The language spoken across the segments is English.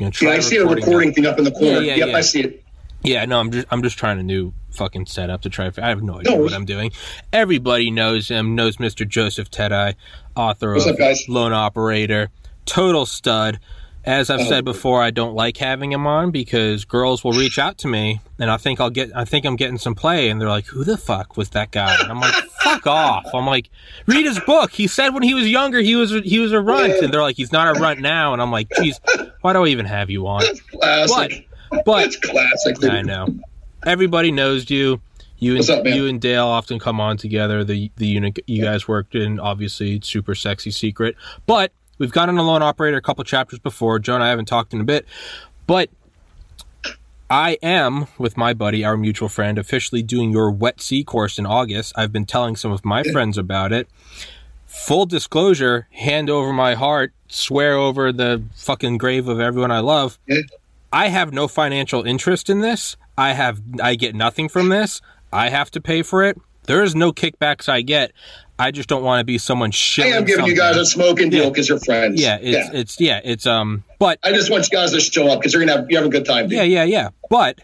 Yeah, I see a recording thing up in the corner. Yeah, yeah, yep, yeah. I see it. Yeah, no, I'm just I'm just trying a new fucking setup to try. I have no idea no. what I'm doing. Everybody knows him. Knows Mr. Joseph Teti, author What's of up? Lone Operator, total stud. As I've oh. said before, I don't like having him on because girls will reach out to me, and I think I'll get. I think I'm getting some play, and they're like, "Who the fuck was that guy?" And I'm like, "Fuck off!" I'm like, "Read his book. He said when he was younger, he was he was a runt," and they're like, "He's not a runt now." And I'm like, "Geez, why do I even have you on?" That's classic. But, but That's classic. I know. Everybody knows you. You and up, you and Dale often come on together. The the unit you guys worked in, obviously, super sexy secret, but We've gotten a lone operator a couple chapters before. Joe and I haven't talked in a bit, but I am, with my buddy, our mutual friend, officially doing your WETC course in August. I've been telling some of my friends about it. Full disclosure, hand over my heart, swear over the fucking grave of everyone I love. I have no financial interest in this. I have I get nothing from this. I have to pay for it. There is no kickbacks I get. I just don't want to be someone shit. I am giving something. you guys a smoking deal because you're friends. Yeah, it's yeah. it's yeah, it's um. But I just want you guys to show up because you're gonna have you have a good time. Dude. Yeah, yeah, yeah. But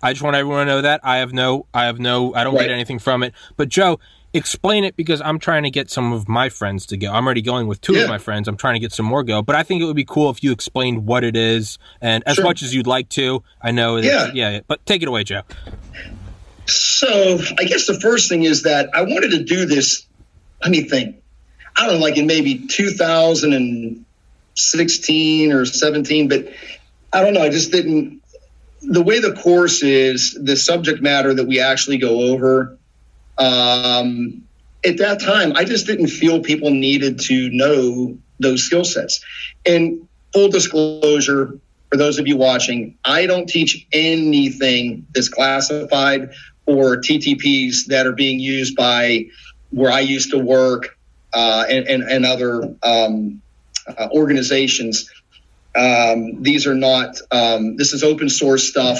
I just want everyone to know that I have no, I have no, I don't right. get anything from it. But Joe, explain it because I'm trying to get some of my friends to go. I'm already going with two yeah. of my friends. I'm trying to get some more go. But I think it would be cool if you explained what it is and as sure. much as you'd like to. I know. Yeah. yeah. But take it away, Joe. So I guess the first thing is that I wanted to do this let me think. I don't know, like in maybe 2016 or 17, but I don't know. I just didn't. The way the course is, the subject matter that we actually go over, um, at that time, I just didn't feel people needed to know those skill sets. And full disclosure, for those of you watching, I don't teach anything that's classified or TTPs that are being used by where I used to work uh, and, and, and, other um, uh, organizations. Um, these are not, um, this is open source stuff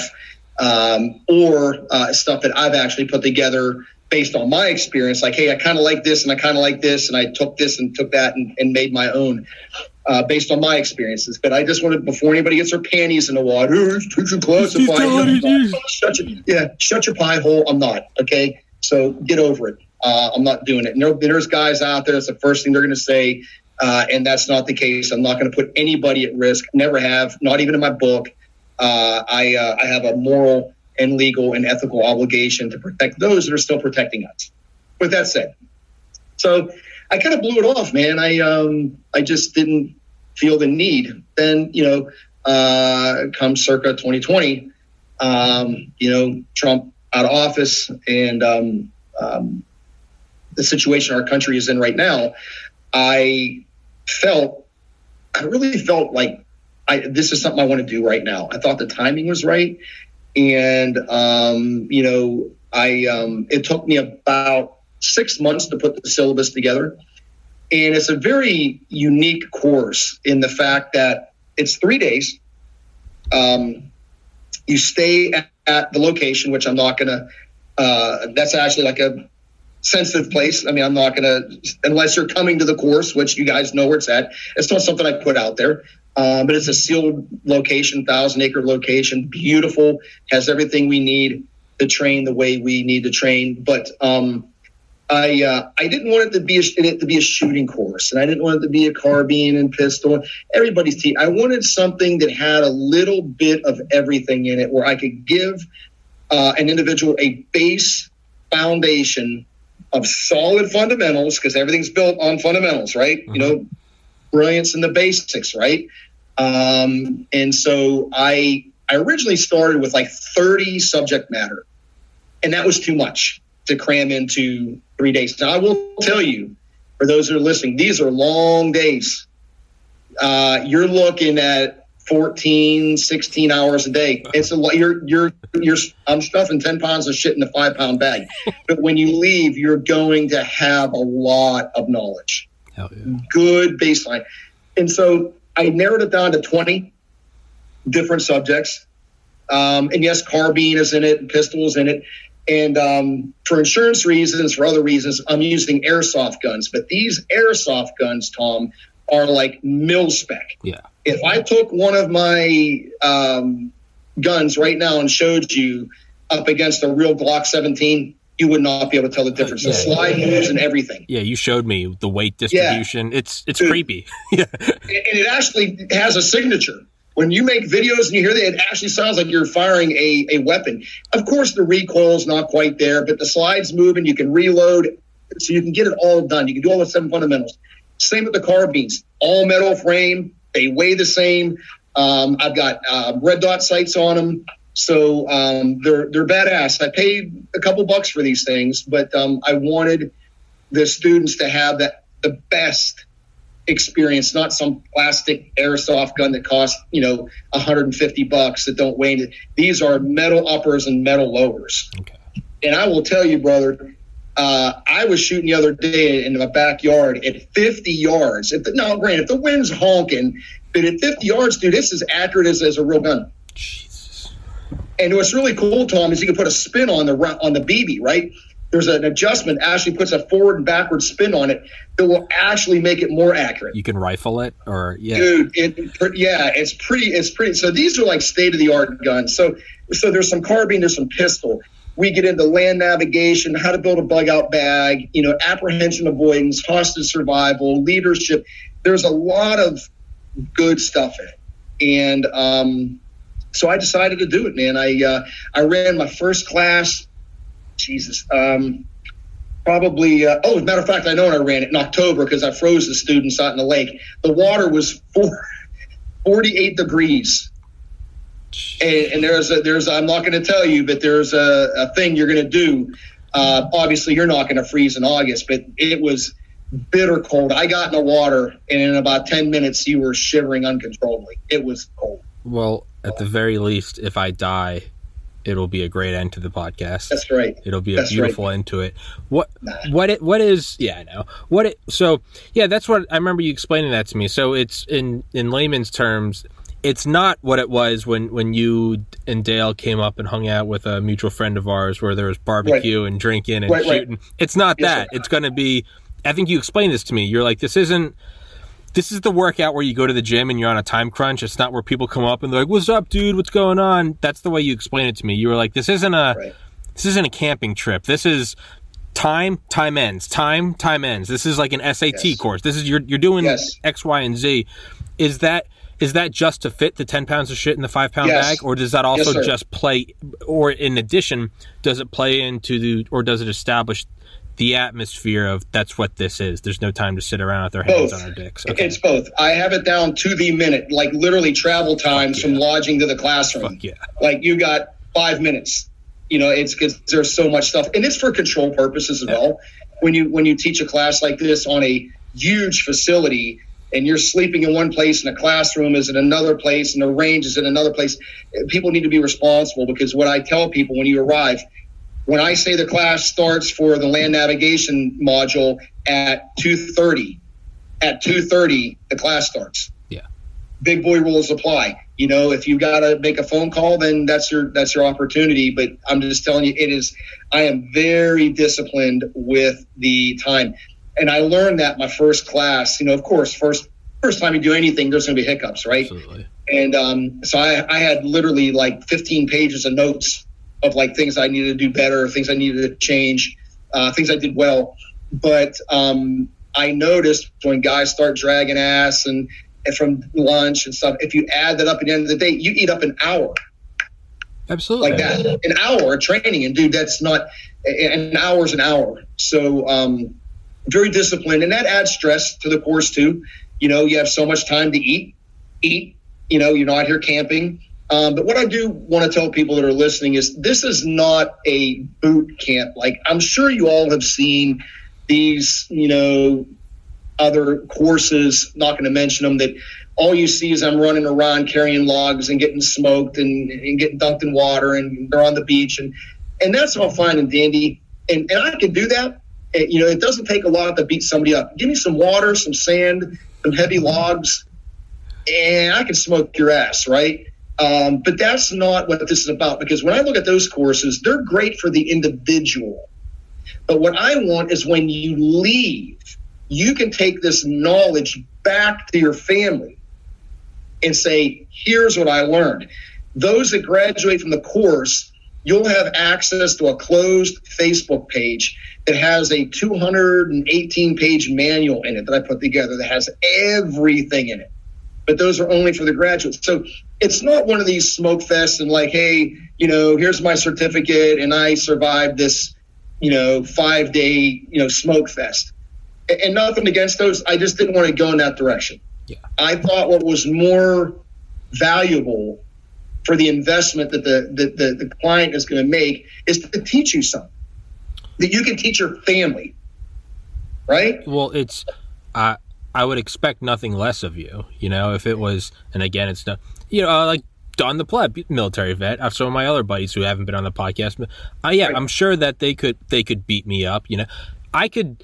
um, or uh, stuff that I've actually put together based on my experience. Like, hey, I kind of like this and I kind of like this, and I took this and took that and, and made my own. Uh, based on my experiences. But I just wanted before anybody gets their panties in the water, teacher classified. Shut your, yeah, shut your pie hole. I'm not okay. So get over it. Uh, I'm not doing it. No, there's guys out there. That's the first thing they're going to say, uh, and that's not the case. I'm not going to put anybody at risk. Never have. Not even in my book. Uh, I uh, I have a moral and legal and ethical obligation to protect those that are still protecting us. With that said, so I kind of blew it off, man. I um I just didn't feel the need. Then you know, uh, come circa 2020, um, you know, Trump out of office and um, um, the situation our country is in right now, I felt, I really felt like I, this is something I want to do right now. I thought the timing was right. And, um, you know, I, um, it took me about six months to put the syllabus together. And it's a very unique course in the fact that it's three days. Um, you stay at, at the location, which I'm not going to, uh, that's actually like a sensitive place. I mean, I'm not going to, unless you're coming to the course, which you guys know where it's at. It's not something I put out there, um, but it's a sealed location, thousand acre location, beautiful, has everything we need to train the way we need to train. But um, I uh, I didn't want it to be a, it to be a shooting course, and I didn't want it to be a carbine and pistol. Everybody's team. I wanted something that had a little bit of everything in it, where I could give uh, an individual a base foundation of solid fundamentals because everything's built on fundamentals, right? Mm-hmm. You know, brilliance in the basics, right? Um, and so I I originally started with like 30 subject matter, and that was too much to cram into three days. Now I will tell you, for those that are listening, these are long days. Uh, you're looking at 14, 16 hours a day. It's a lot. You're, you're, you're, I'm stuffing 10 pounds of shit in a five pound bag. but when you leave, you're going to have a lot of knowledge. Hell yeah. Good baseline. And so I narrowed it down to 20 different subjects. Um, and yes, carbine is in it, and pistols in it. And um, for insurance reasons, for other reasons, I'm using airsoft guns. But these airsoft guns, Tom, are like mil spec. Yeah. If I took one of my um, guns right now and showed you up against a real Glock 17, you would not be able to tell the difference. The Yeah. slide moves and everything. Yeah, you showed me the weight distribution. It's it's creepy. yeah. and it actually has a signature. When you make videos and you hear that, it actually sounds like you're firing a, a weapon. Of course, the recoil is not quite there, but the slides moving, you can reload, so you can get it all done. You can do all the seven fundamentals. Same with the carbines, all metal frame. They weigh the same. Um, I've got uh, red dot sights on them, so um, they're they're badass. I paid a couple bucks for these things, but um, I wanted the students to have that the best experience, not some plastic airsoft gun that costs, you know, 150 bucks that don't weigh anything. These are metal uppers and metal lowers. Okay. And I will tell you, brother, uh, I was shooting the other day in my backyard at 50 yards. If the, now, granted, if the wind's honking, but at 50 yards, dude, this is accurate as, as a real gun. Jesus. And what's really cool, Tom, is you can put a spin on the on the BB, right? There's an adjustment actually puts a forward and backward spin on it that will actually make it more accurate. You can rifle it or yeah. Dude, it yeah, it's pretty. It's pretty. So these are like state of the art guns. So so there's some carbine, there's some pistol. We get into land navigation, how to build a bug out bag, you know, apprehension avoidance, hostage survival, leadership. There's a lot of good stuff in it, and um, so I decided to do it, man. I uh, I ran my first class. Jesus. Um, probably uh, oh as a matter of fact i know when i ran it in october because i froze the students out in the lake the water was four, 48 degrees and, and there's a there's i'm not going to tell you but there's a, a thing you're going to do uh, obviously you're not going to freeze in august but it was bitter cold i got in the water and in about 10 minutes you were shivering uncontrollably it was cold Well, at the very least, if I die, it'll be a great end to the podcast. that's right It'll be a That's beautiful end to it. What what it what is yeah, I know. What it so yeah, that's what I remember you explaining that to me. So it's in in layman's terms, it's not what it was when when you and Dale came up and hung out with a mutual friend of ours where there was barbecue and drinking and Right, right. shooting. It's not Yes, that. sir. It's going to be I think you explained this to me. You're like this isn't this is the workout where you go to the gym and you're on a time crunch. It's not where people come up and they're like, "What's up, dude? What's going on?" That's the way you explain it to me. You were like, "This isn't a Right. this isn't a camping trip. This is time, time ends. Time, time ends. This is like an SAT Yes. course. This is you're you're doing Yes. X, Y, and Z. Is that is that just to fit the ten pounds of shit in the five pound Yes. bag, or does that also Yes, just play, or in addition, does it play into the, or does it establish the atmosphere of that's what this is? There's no time to sit around with our hands Both. on our dicks. Okay. It's both. I have it down to the minute, like literally travel times from lodging to the classroom. Fuck yeah. Like you got five minutes. You know, it's because there's so much stuff, and it's for control purposes as well. When you when you teach a class like this on a huge facility, and you're sleeping in one place, and a classroom is in another place, and the range is in another place, people need to be responsible because what I tell people when you arrive, when I say the class starts for the land navigation module at 2:30, at 2:30 the class starts. Yeah. Big boy rules apply. You know, if you got to make a phone call, then that's your that's your opportunity. But I'm just telling you, it is. I am very disciplined with the time, and I learned that my first class. You know, of course, first first time you do anything, there's going to be hiccups, right? Absolutely. And um, so I, I had literally like 15 pages of notes of like things I needed to do better, things I needed to change, uh, things I did well. But um, I noticed when guys start dragging ass and, and from lunch and stuff, if you add that up at the end of the day, you eat up an hour Absolutely. like that, an hour of training. And dude, that's not an hour's an hour. So um, very disciplined, and that adds stress to the course too. You know, you have so much time to eat, eat. You know, you're not here camping. Um, but what I do want to tell people that are listening is this is not a boot camp. Like I'm sure you all have seen these, you know, other courses. Not going to mention them that all you see is I'm running around carrying logs and getting smoked and, and getting dunked in water and they're on the beach and and that's all fine and dandy. And and I can do that. You know, it doesn't take a lot to beat somebody up. Give me some water, some sand, some heavy logs, and I can smoke your ass, right? Um, but that's not what this is about because when I look at those courses, they're great for the individual. But what I want is when you leave, you can take this knowledge back to your family and say, here's what I learned. Those that graduate from the course, you'll have access to a closed Facebook page that has a 218 page manual in it that I put together that has everything in it. But those are only for the graduates. So it's not one of these smoke fests and like, hey, you know, here's my certificate and I survived this, you know, five day, you know, smoke fest. And nothing against those. I just didn't want to go in that direction. Yeah. I thought what was more valuable for the investment that the, the, the, the client is going to make is to teach you something that you can teach your family. Right? Well, it's I I would expect nothing less of you. You know, if it was, and again, it's not. You know, like Don the Pleb, military vet. I've some of my other buddies who haven't been on the podcast. Uh, yeah, right. I'm sure that they could they could beat me up. You know, I could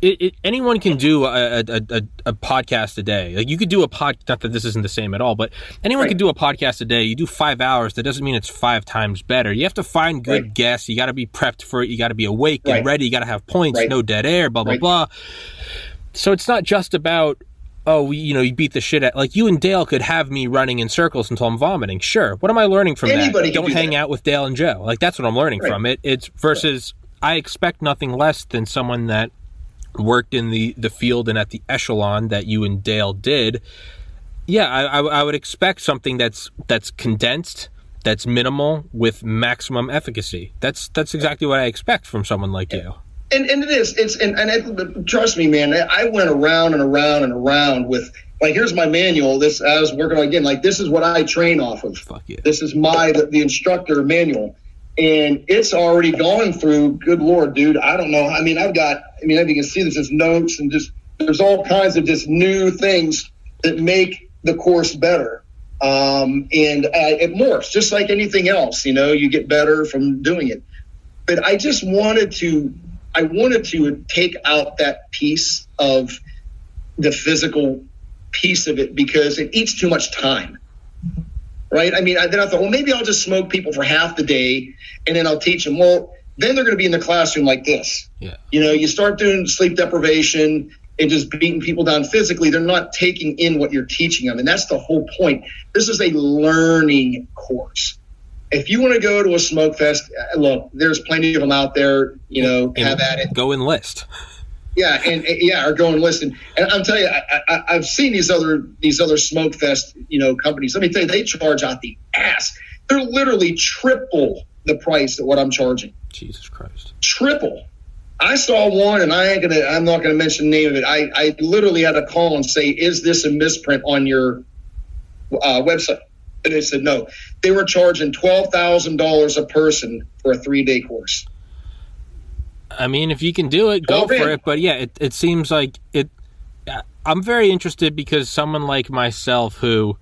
it, it, anyone can do a, a, a, a, podcast a day. Like you could do a pod. Not that this isn't the same at all, but anyone right. could do a podcast a day. You do five hours. That doesn't mean it's five times better. You have to find good right. guests. You got to be prepped for it. You got to be awake right. and ready. You got to have points. No dead air. Blah blah blah. So it's not just about oh, we, you know, you beat the shit at like you and Dale could have me running in circles until I'm vomiting. Sure. What am I learning from Anybody that? Don't do hang that. out with Dale and Joe. Like that's what I'm learning from it. It's versus I expect nothing less than someone that worked in the, the field and at the echelon that you and Dale did, yeah, I, I, I would expect something that's that's condensed, that's minimal with maximum efficacy. That's that's exactly what I expect from someone like you. And, and it is. It's and, and it, trust me, man. I went around and around and around with like here's my manual. This I was working on again. Like this is what I train off of. Fuck yeah. This is my the, the instructor manual and it's already gone through. Good lord, dude! I don't know. I mean, I've got. I mean, as you can see, this is notes and just there's all kinds of just new things that make the course better. Um, and uh, it morphs just like anything else. You know, you get better from doing it. But I just wanted to. I wanted to take out that piece of the physical piece of it because it eats too much time right? I mean, then I thought, well, maybe I'll just smoke people for half the day and then I'll teach them. Well, then they're going to be in the classroom like this. Yeah. You know, you start doing sleep deprivation and just beating people down physically. They're not taking in what you're teaching them. And that's the whole point. This is a learning course. If you want to go to a smoke fest, uh, look, there's plenty of them out there. You know, and have at it. Go enlist. Yeah, and, and yeah, or go and listen. And I'm telling you, I, I, have seen these other these other smoke fest, you know, companies. Let me tell you, they charge out the ass. They're literally triple the price of what I'm charging. Jesus Christ. Triple. I saw one, and I ain't gonna. I'm not gonna mention the name of it. I, I literally had to call and say, "Is this a misprint on your uh, website?" And they said no. They were charging twelve thousand dollars a person for a three day course. I mean, if you can do it, go for it. But yeah, it, it seems like it. I'm very interested because someone like myself, who,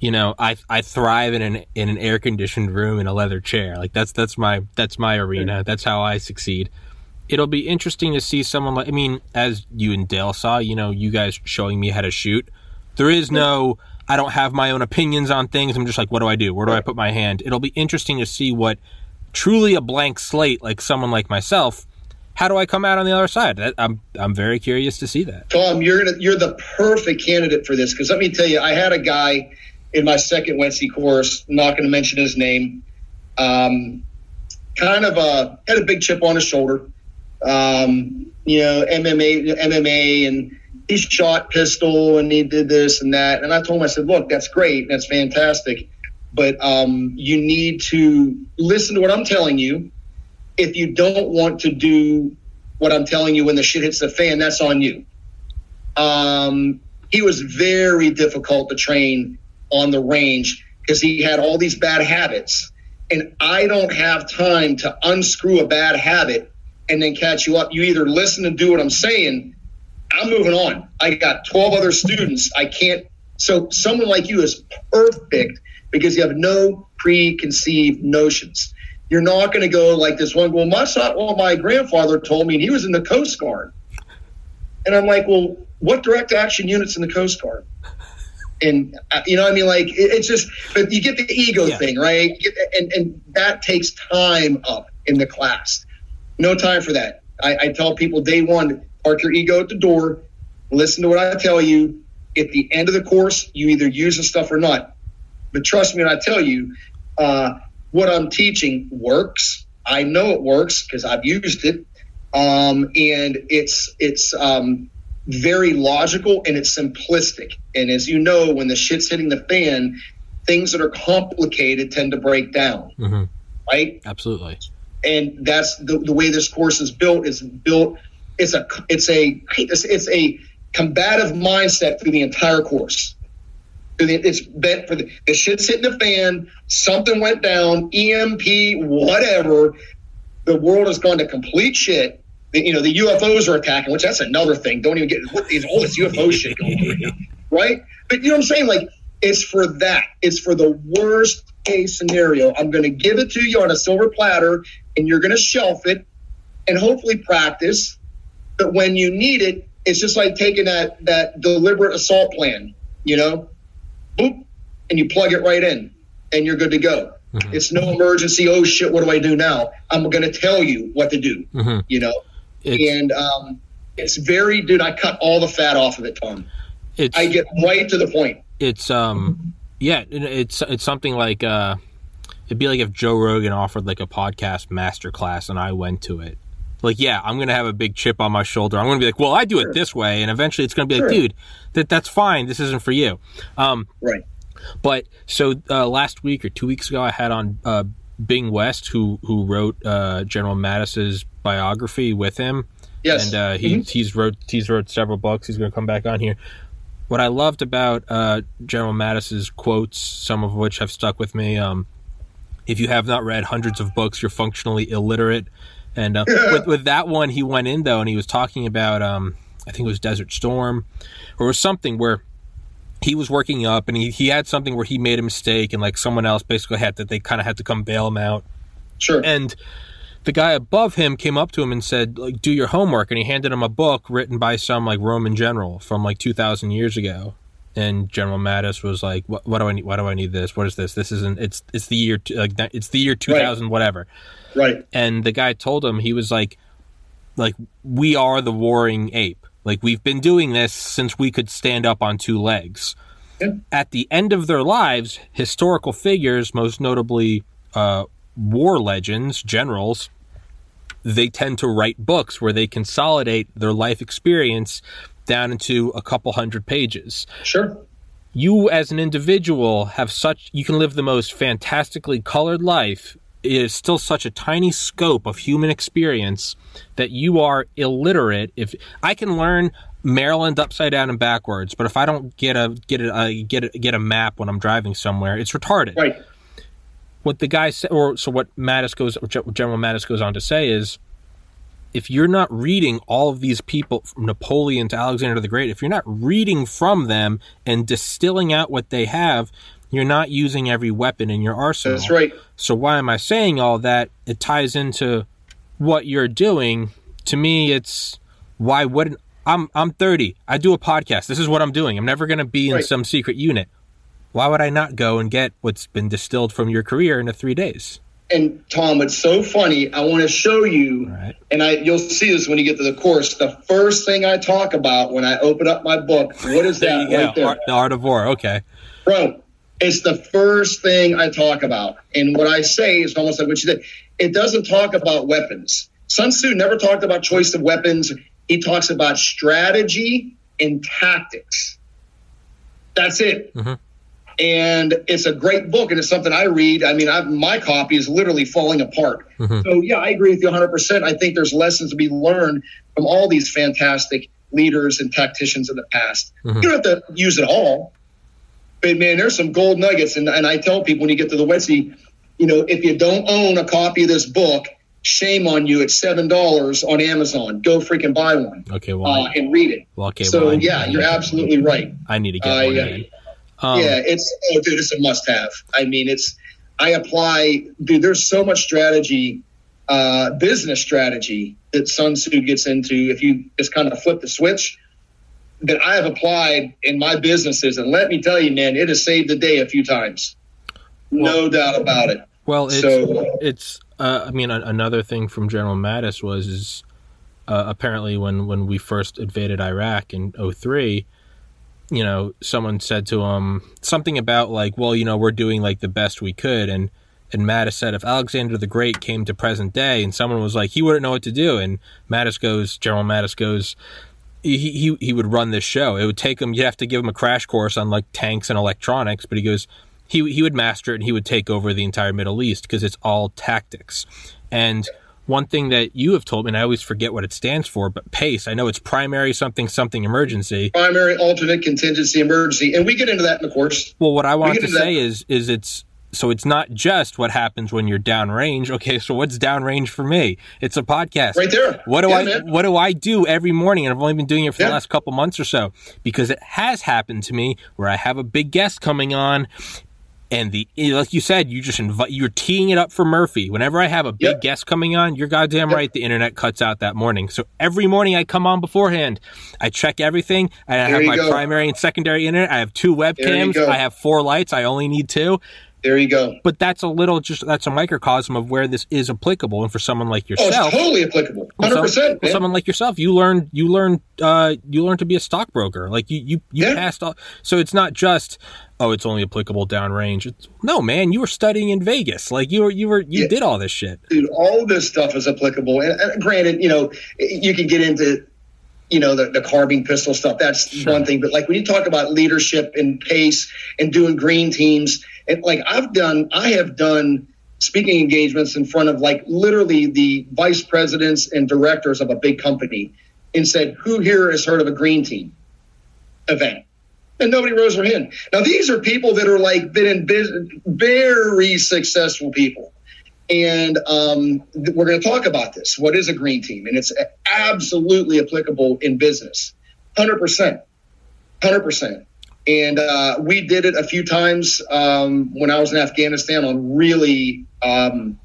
you know, I I thrive in an in an air conditioned room in a leather chair. Like that's that's my that's my arena. That's how I succeed. It'll be interesting to see someone like. I mean, as you and Dale saw, you know, you guys showing me how to shoot. There is no. I don't have my own opinions on things. I'm just like, what do I do? Where do I put my hand? It'll be interesting to see what truly a blank slate, like someone like myself, how do I come out on the other side? I'm I'm very curious to see that. Tom, you're gonna, you're the perfect candidate for this because let me tell you, I had a guy in my second WETC course. not going to mention his name. Um, kind of uh, had a big chip on his shoulder. Um, you know, MMA, MMA, and he shot pistol and he did this and that. And I told him, I said, look, that's great, that's fantastic, but um, you need to listen to what I'm telling you if you don't want to do what I'm telling you when the shit hits the fan, that's on you. Um, he was very difficult to train on the range because he had all these bad habits. And I don't have time to unscrew a bad habit and then catch you up. You either listen and do what I'm saying. I'm moving on. I got 12 other students. I can't So someone like you is perfect because you have no preconceived notions. You're not going to go like this one. Well, my son, well, my grandfather told me, and he was in the Coast Guard. And I'm like, well, what direct action units in the Coast Guard? And uh, you know, what I mean, like it, it's just, but you get the ego Yeah. thing, right? And and that takes time up in the class. No time for that. I, I tell people day one, park your ego at the door, listen to what I tell you. At the end of the course, you either use the stuff or not. But trust me when I tell you, uh, what I'm teaching works. I know it works because I've used it, um, and it's it's um, very logical and it's simplistic. And as you know, when the shit's hitting the fan, things that are complicated tend to break down, hmm right? Absolutely. and that's the, the way this course is built is built it's a it's a it's, it's a combative mindset through the entire course it's bent for the, the shit's hitting the fan something went down emp whatever the world has gone to complete shit the, you know the ufos are attacking which that's another thing don't even get what is all this ufo shit going on right now right? But you know what I'm saying? Like it's for that. It's for the worst case scenario. I'm going to give it to you on a silver platter, and you're going to shelf it, and hopefully practice. But when you need it, it's just like taking that that deliberate assault plan. You know, boop, and you plug it right in, and you're good to go. Mhm. It's no emergency. Oh shit! What do I do now? I'm going to tell you what to do. hmm You know, It's, and um, it's very, dude. I cut all the fat off of it, Tom. it's, I get right to the point. it's um yeah it's it's something like uh it'd be like if joe rogan offered like a podcast masterclass and i went to it like yeah i'm gonna have a big chip on my shoulder i'm gonna be like well i do it this way and eventually it's gonna be like dude that that's fine this isn't for you um Right. but so uh, last week or two weeks ago, I had on uh, Bing West, who who wrote uh, General Mattis's biography with him, Yes. and uh, he Mhm. he's wrote he's wrote several books. He's going to come back on here. What I loved about uh, General Mattis's quotes, some of which have stuck with me. Um, if you have not read hundreds of books, you're functionally illiterate. And uh, with, with that one, he went in though, and he was talking about um, I think it was Desert Storm, or it was something where he was working up and he, he had something where he made a mistake and like someone else basically had that they kind of had to come bail him out. Sure. and the guy above him came up to him and said like do your homework and he handed him a book written by some like roman general from like 2000 years ago. And general mattis was like what, what do i need why do i need this? What is this? This isn't it's it's the year like it's the year 2000 whatever right. and the guy told him he was like like we are the warring ape like we've been doing this since we could stand up on two legs Yeah. at the end of their lives historical figures most notably uh, war legends generals they tend to write books where they consolidate their life experience down into a couple hundred pages Sure. you as an individual have such you can live the most fantastically colored life is still such a tiny scope of human experience that you are illiterate if i can learn maryland upside down and backwards but if i don't get a get a uh, get a, get a map when i'm driving somewhere it's retarded Right. what the guy said, or so what Mattis goes, General Mattis goes on to say is, if you're not reading all of these people, from Napoleon to Alexander the Great, if you're not reading from them and distilling out what they have, you're not using every weapon in your arsenal. That's right. So why am I saying all that? It ties into what you're doing. To me, it's why wouldn't I'm I'm 30. I do a podcast. This is what I'm doing. I'm never going to be in Right. some secret unit. Why would I not go and get what's been distilled from your career into three days? And Tom, it's so funny. I want to show you, Right. and I you'll see this when you get to the course. The first thing I talk about when I open up my book, what is that you go. right there, Art, the art of war. Okay. bro? It's the first thing I talk about, and what I say is almost like what you did. It doesn't talk about weapons. Sun Tzu never talked about choice of weapons. He talks about strategy and tactics. That's it. Mhm. And it's a great book, and it's something I read. I mean, I, my copy is literally falling apart. Mhm. So, yeah, I agree with you 100%. I think there's lessons to be learned from all these fantastic leaders and tacticians of the past. Mhm. You don't have to use it all, but man, there's some gold nuggets. And, and I tell people when you get to the WETC, you know, if you don't own a copy of this book, shame on you. It's $7 on Amazon. Go freaking buy one Okay. Well, uh, and read it. well okay. so, well, yeah, you're absolutely right. I need to get Uh, one. yeah. Um, yeah, it's oh, dude, it's a must-have. I mean, it's I apply, dude. There's so much strategy, uh, business strategy that Sun Tzu gets into. If you just kind of flip the switch, that I have applied in my businesses, and let me tell you, man, it has saved the day a few times. No doubt about it. Well, it's So- it's. Uh, I mean, another thing from General Mattis was is uh, apparently when when we first invaded Iraq in 03, you know, someone said to him something about like, well, you know, we're doing like the best we could, and and Mattis said if Alexander the Great came to present day, and someone was like, he wouldn't know what to do, and Mattis goes, General Mattis goes. He, he he would run this show. It would take him. You'd have to give him a crash course on like tanks and electronics. But he goes, he he would master it and he would take over the entire Middle East because it's all tactics. And one thing that you have told me, and I always forget what it stands for, but PACE. I know it's primary something something emergency. Primary, alternate, contingency, emergency, and we get into that in the course. Well, what I want to say is is it's so it's not just what happens when you're downrange. Okay, so what's downrange for me? It's a podcast. Right there. What do Yeah, I man. what do I do every morning? And I've only been doing it for the last couple months or so because it has happened to me where I have a big guest coming on and the like you said, you just invite you're teeing it up for Murphy. Whenever I have a big Yep. guest coming on, you're goddamn Yep. right the internet cuts out that morning. So every morning I come on beforehand. I check everything. I have my go. primary and secondary internet. I have two webcams. I have four lights. I only need two. There you go. But that's a little just that's a microcosm of where this is applicable. And for someone like yourself, Oh, it's yourself, totally applicable. Hundred percent. someone like yourself, you learned you learned uh, you learned to be a stockbroker. Like you you, you Yeah. passed all. So it's not just oh, it's only applicable downrange. It's, no, man, you were studying in Vegas. Like you were you were you Yeah. did all this shit. dude, all this stuff is applicable. And, and granted, you know, you can get into, you know, the, the carbine pistol stuff. That's Sure. one thing. But like when you talk about leadership and pace and doing green teams, and like I've done, I have done speaking engagements in front of like literally the vice presidents and directors of a big company and said, who here has heard of a green team event? And nobody rose their hand. Now these are people that are like been in business, very successful people and um, we're going to talk about this. What is a green team? And it's absolutely applicable in business, hundred percent, hundred percent. And uh, we did it a few times um, when I was in Afghanistan on really um,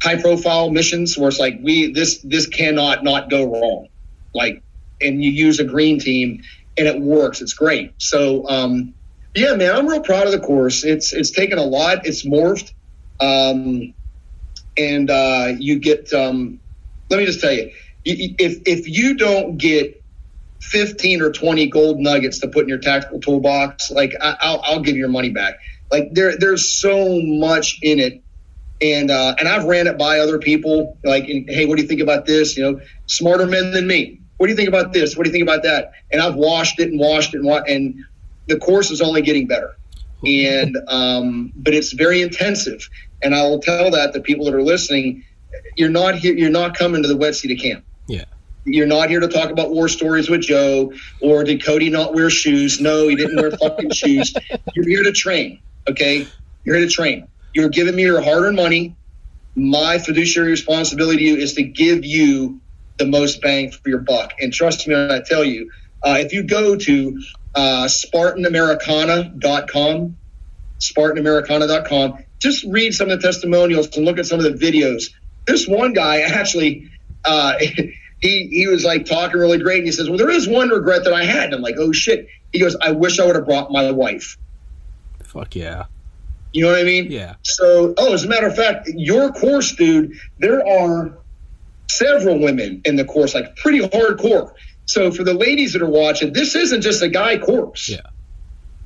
high-profile missions, where it's like we this this cannot not go wrong. Like, and you use a green team, and it works. It's great. So. Um, yeah, man, I'm real proud of the course. It's it's taken a lot. It's morphed um, and uh, you get. Um, let me just tell you, if if you don't get fifteen or twenty gold nuggets to put in your tactical toolbox, like I, I'll, I'll give your money back. Like there, there's so much in it, and uh, and I've ran it by other people. Like, and, hey, what do you think about this? You know, smarter men than me. What do you think about this? What do you think about that? And I've washed it and washed it and wa- and the course is only getting better and um, but it's very intensive. And I will tell that the people that are listening, you're not here. You're not coming to the WETC of camp. Yeah. You're not here to talk about war stories with Joe or did Cody not wear shoes? No, he didn't wear fucking shoes. You're here to train. Okay, you're here to train. You're giving me your hard-earned money. My fiduciary responsibility to you is to give you the most bang for your buck. And trust me when I tell you, uh, if you go to uh, SpartanAmericana.com, SpartanAmericana.com, just read some of the testimonials and look at some of the videos. This one guy actually, uh, he he was like talking really great, and he says, "Well, there is one regret that I had." And I'm like, "Oh shit!" He goes, "I wish I would have brought my wife." Fuck yeah. You know what I mean? Yeah. So, oh, as a matter of fact, your course, dude, there are several women in the course, like pretty hardcore. So, for the ladies that are watching, this isn't just a guy course. Yeah.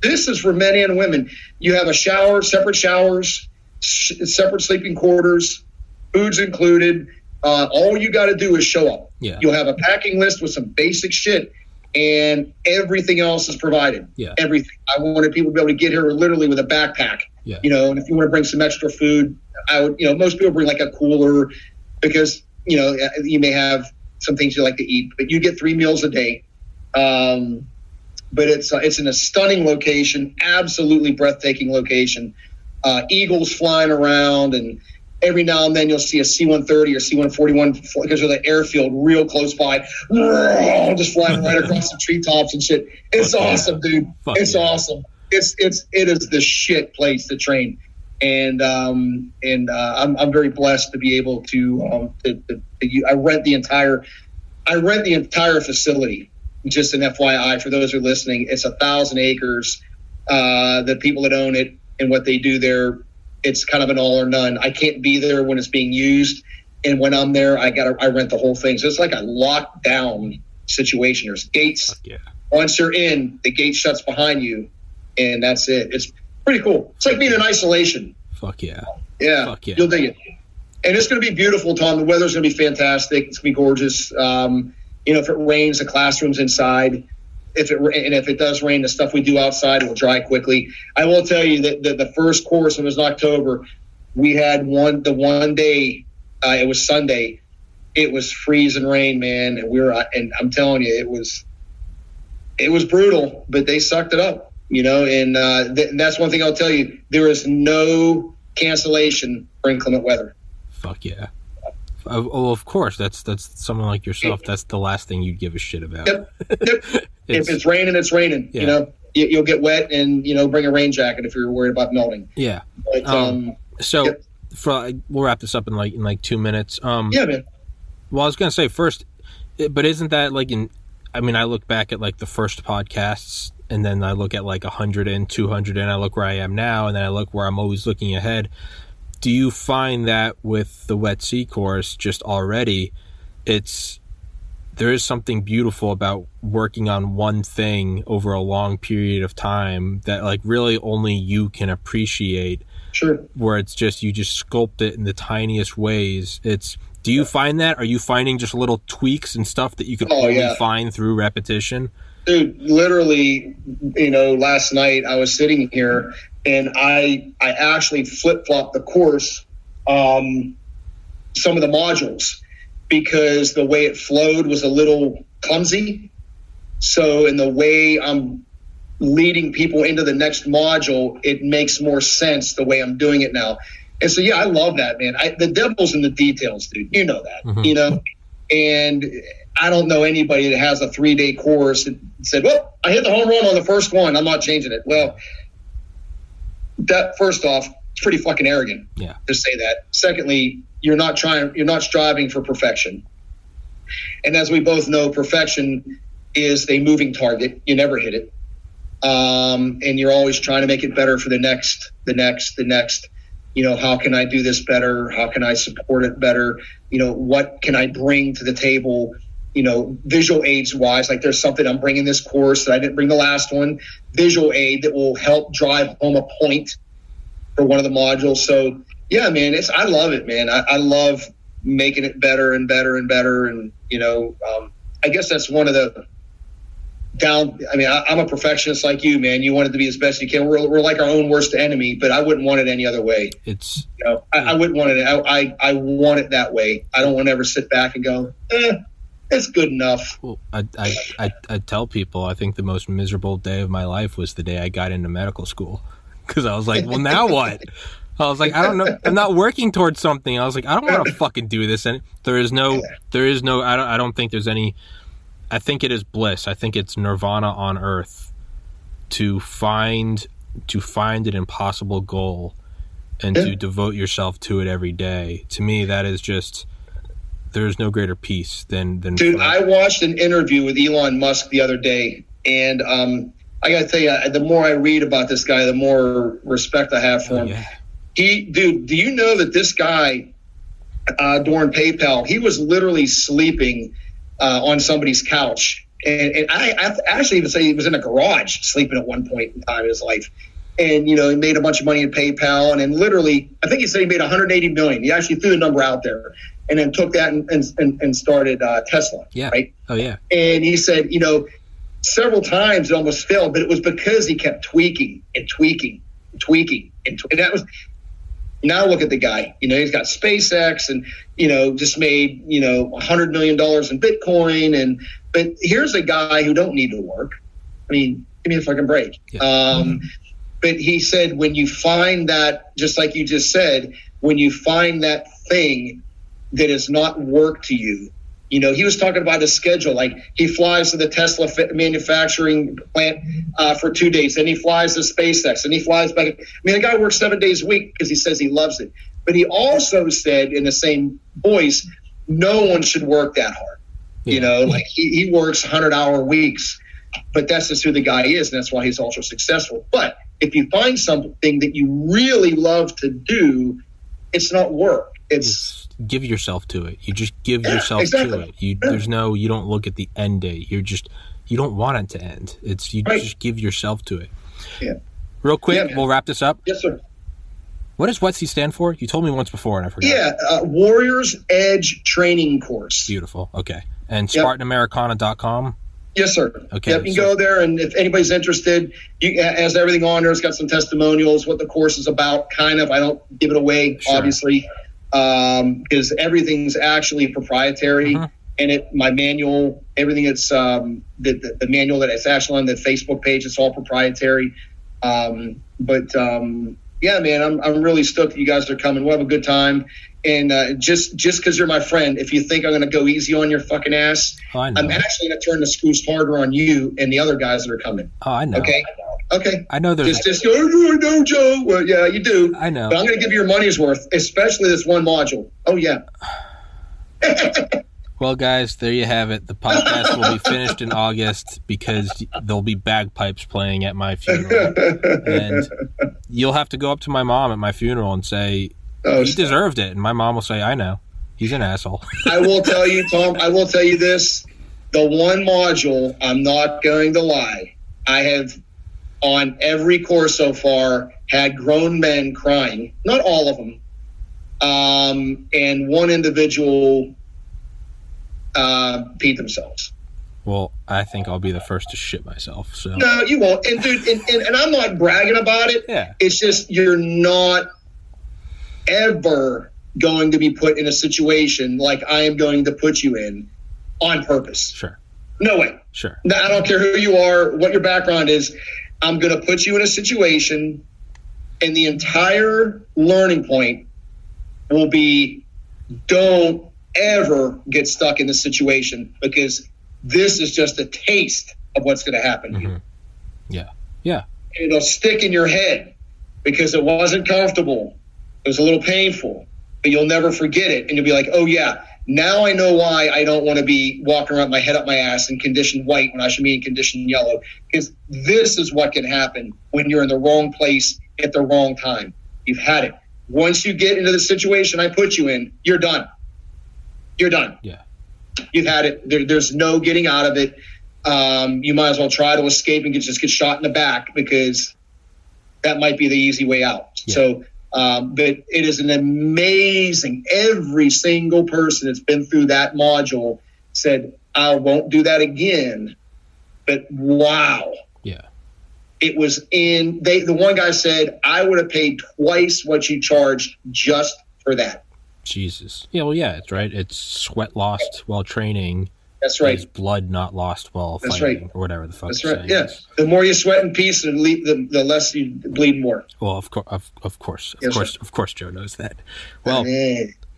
This is for men and women. You have a shower, separate showers, sh- separate sleeping quarters, foods included. Uh, all you got to do is show up. Yeah. You'll have a packing list with some basic shit, and everything else is provided. Yeah. Everything. I wanted people to be able to get here literally with a backpack. Yeah. You know, and if you want to bring some extra food, I would. You know, most people bring like a cooler because you know you may have some things you like to eat, but you get three meals a day. Um, but it's uh, it's in a stunning location, absolutely breathtaking location. Uh, eagles flying around, and every now and then you'll see a C-130 or C-141 because of the airfield real close by, just flying right across the treetops and shit. It's Fuck yeah. awesome, dude. Fuck it's yeah. awesome. it's it's it is the shit place to train, and um and uh, I'm I'm very blessed to be able to um to, to, to, I rent the entire I rent the entire facility. Just an FYI for those who are listening, it's a thousand acres. Uh, the people that own it and what they do there, it's kind of an all or none. I can't be there when it's being used, and when I'm there, I got I rent the whole thing. So it's like a lockdown situation. There's gates. Yeah. Once you're in, the gate shuts behind you, and that's it. It's pretty cool. It's like being in isolation. Fuck yeah. Yeah, Fuck yeah. you'll dig it. And it's going to be beautiful, Tom. The weather's going to be fantastic. It's going to be gorgeous. Um, you know, if it rains, the classroom's inside. If it and if it does rain, the stuff we do outside will dry quickly. I will tell you that the, the first course, it was in October. We had one the one day. Uh, it was Sunday. It was freezing rain, man, and we were. And I'm telling you, it was. It was brutal, but they sucked it up, you know. And, uh, th- that's one thing I'll tell you: there is no cancellation for inclement weather. Fuck yeah. Oh, oh, of course. That's that's someone like yourself. That's the last thing you'd give a shit about. Yep. Yep. if it's raining, it's raining. Yeah. You know, you, you'll get wet, and you know, bring a rain jacket if you're worried about melting. yeah. But Um, um, So Yep. for we'll wrap this up in like in like two minutes. Um, yeah, man. Well, I was gonna say first, but isn't that like in? I mean, I look back at like the first podcasts, and then I look at like 100 and 200, and I look where I am now, and then I look where I'm always looking ahead. Do you find that with the WETC course, just already, it's there is something beautiful about working on one thing over a long period of time that like really only you can appreciate Sure. where it's just you just sculpt it in the tiniest ways. It's do you find that? Are you finding just little tweaks and stuff that you could Oh, only yeah. find through repetition? Dude literally you know last night i was sitting here and i i actually flip-flopped the course um some of the modules because the way it flowed was a little clumsy. So in the way i'm leading people into the next module it makes more sense the way i'm doing it now. And so yeah i love that man. I, the devil's in the details dude. You know that Mhm. you know? And I don't know anybody that has a three day course that said, "Well, I hit the home run on the first one. I'm not changing it." Well, that first off, it's pretty fucking arrogant Yeah. to say that. Secondly, you're not trying, you're not striving for perfection. And as we both know, perfection is a moving target. You never hit it, um, and you're always trying to make it better for the next, the next, the next. You know, how can I do this better? How can I support it better? You know, what can I bring to the table? You know, visual aids wise, like there's something I'm bringing this course that I didn't bring the last one. Visual aid that will help drive home a point for one of the modules. So yeah, man, it's I love it, man. I, I love making it better and better and better. And you know, um, I guess that's one of the down. I mean, I, I'm a perfectionist like you, man. You want it to be as best you can. We're, we're like our own worst enemy, but I wouldn't want it any other way. It's You know, I, I wouldn't want it. I, I I want it that way. I don't want to ever sit back and go, eh, it's good enough. well, I, I I I tell people I think the most miserable day of my life was the day I got into medical school because I was like, well, now what? I was like, I don't know. I'm not working towards something. I was like, I don't want to fucking do this. And there is no, there is no. I don't. I don't think there's any. I think it is bliss. I think it's nirvana on earth to find to find an impossible goal and Yeah. to devote yourself to it every day. To me, that is just there is no greater peace than than Dude, I watched an interview with Elon Musk the other day, and um, I got to tell you, the more I read about this guy, the more respect I have for Oh, him. yeah. He, dude, do you know that this guy uh, during PayPal, he was literally sleeping uh, on somebody's couch, and, and I, I actually even say he was in a garage sleeping at one point in time in his life. And you know, he made a bunch of money in PayPal, and then literally, I think he said he made 180 million. He actually threw the number out there, and then took that and and, and started uh, Tesla. Yeah. Right. Oh yeah. And he said, you know, several times it almost failed, but it was because he kept tweaking and tweaking, and tweaking, and, tw- and that was. Now look at the guy. You know, he's got SpaceX, and you know, just made you know a hundred million dollars in Bitcoin, and but here's a guy who don't need to work. I mean, give me a fucking break. Yeah. Um, but he said when you find that, just like you just said, when you find that thing that is not work to you, You know, he was talking about his schedule. Like he flies to the Tesla manufacturing plant uh, for two days, then he flies to SpaceX, and he flies back. I mean, the guy works seven days a week because he says he loves it. But he also said in the same voice, no one should work that hard. Yeah. You know, like he, he works 100 hour weeks, but that's just who the guy is, and that's why he's also successful. But if you find something that you really love to do, it's not work. It's give yourself to it. You just give yourself exactly. to it. You there's no you don't look at the end date. You're just you don't want it to end. It's you right. just give yourself to it. Yeah. Real quick, yeah, we'll wrap this up. Yes, sir. What does WETC stand for? You told me once before and I forgot. Yeah, uh, Warriors Edge Training Course. Beautiful. Okay. And SpartanAmericana.com. Yes, sir. Okay. Yep, you can go there, and if anybody's interested, you has everything on there. It's got some testimonials, what the course is about, kind of. I don't give it away, sure. obviously because um, everything's actually proprietary. Uh-huh. And it, my manual, everything that's um, the, the, the, manual that it's actually on the Facebook page, it's all proprietary. Um, but um, yeah, man, I'm, I'm really stoked that you guys are coming. We'll have a good time. And uh, just just because you're my friend, if you think I'm going to go easy on your fucking ass, oh, I'm actually going to turn the screws harder on you and the other guys that are coming. Oh, I know. Okay. Okay. I know there's just just go. Oh, no, Joe. Well, yeah, you do. I know. But I'm going to give you your money's worth, especially this one module. Oh yeah. well, guys, there you have it. The podcast will be finished in August because there'll be bagpipes playing at my funeral, and you'll have to go up to my mom at my funeral and say oh, he deserved it, and my mom will say, "I know." He's an asshole. I will tell you, Tom. I will tell you this: the one module. I'm not going to lie. I have on every course so far had grown men crying, not all of them, um, and one individual uh, peed themselves. Well, I think I'll be the first to shit myself. So no, you won't. And dude, and, and, and I'm not bragging about it. Yeah, it's just you're not ever going to be put in a situation like I am going to put you in on purpose. Sure. No way. Sure. I don't care who you are, what your background is. I'm going to put you in a situation, and the entire learning point will be don't ever get stuck in this situation because this is just a taste of what's going to happen mm-hmm. Yeah. Yeah. It'll stick in your head because it wasn't comfortable. It was a little painful, but you'll never forget it. And you'll be like, oh, yeah, now I know why I don't want to be walking around my head up my ass in condition white when I should be in condition yellow. Because this is what can happen when you're in the wrong place at the wrong time. You've had it. Once you get into the situation I put you in, you're done. You're done. Yeah. You've had it. There, there's no getting out of it. Um, you might as well try to escape and get, just get shot in the back because that might be the easy way out. Yeah. So um, but it is an amazing. Every single person that's been through that module said, "I won't do that again." But wow, yeah, it was in. They the one guy said, "I would have paid twice what you charged just for that." Jesus. Yeah, well, yeah, it's right. It's sweat lost while training that's right. His blood not lost while That's fighting, right. or whatever the fuck. That's right. Yeah. The more you sweat in peace, and the, the less you bleed more. Well, of course, of, of course, of yes, course, sir. of course, Joe knows that. Well,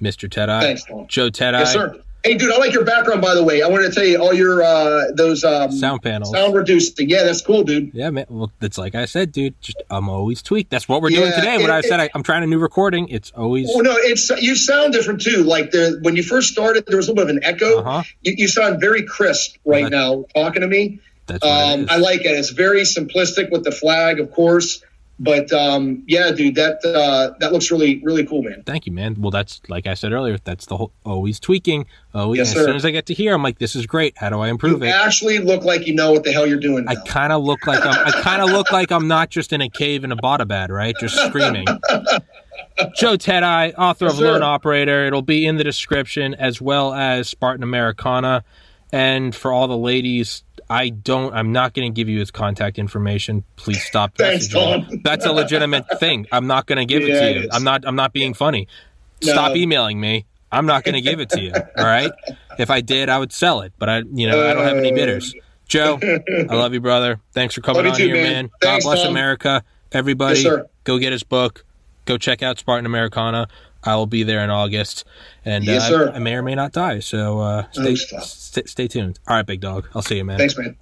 Mr. Ted Joe Ted Yes, sir. Hey, dude, I like your background. By the way, I wanted to tell you all your uh, those um, sound panels, sound reducing. Yeah, that's cool, dude. Yeah, man. Well, it's like I said, dude. Just I'm always tweaked. That's what we're yeah, doing today. When I said I, am trying a new recording, it's always. Oh no, it's you sound different too. Like the when you first started, there was a little bit of an echo. Uh-huh. You, you, sound very crisp right well, now talking to me. That's um, I like it. It's very simplistic with the flag, of course. But um, yeah, dude, that uh, that looks really really cool, man. Thank you, man. Well, that's like I said earlier. That's the whole always tweaking. Always, yes, as sir. soon as I get to here, I'm like, this is great. How do I improve you it? Actually, look like you know what the hell you're doing. Now. I kind of look like I'm. I kind of look like I'm not just in a cave in a bada bad, right? Just screaming. Joe Teti, author yes, of Lone Operator. It'll be in the description as well as Spartan Americana. And for all the ladies, I don't. I'm not going to give you his contact information. Please stop. Thanks, Tom. That's a legitimate thing. I'm not going to give yeah, it to you. I'm not. I'm not being funny. No. Stop emailing me. I'm not going to give it to you. All right. If I did, I would sell it, but I, you know, I don't have any uh. bidders. Joe, I love you, brother. Thanks for coming on too, here, man. man. Thanks, God bless Tom. America. Everybody, yes, go get his book. Go check out Spartan Americana. I will be there in August, and Yes, uh, sir. I, I may or may not die. So uh, stay, stay stay tuned. All right, big dog. I'll see you, man. Thanks, man.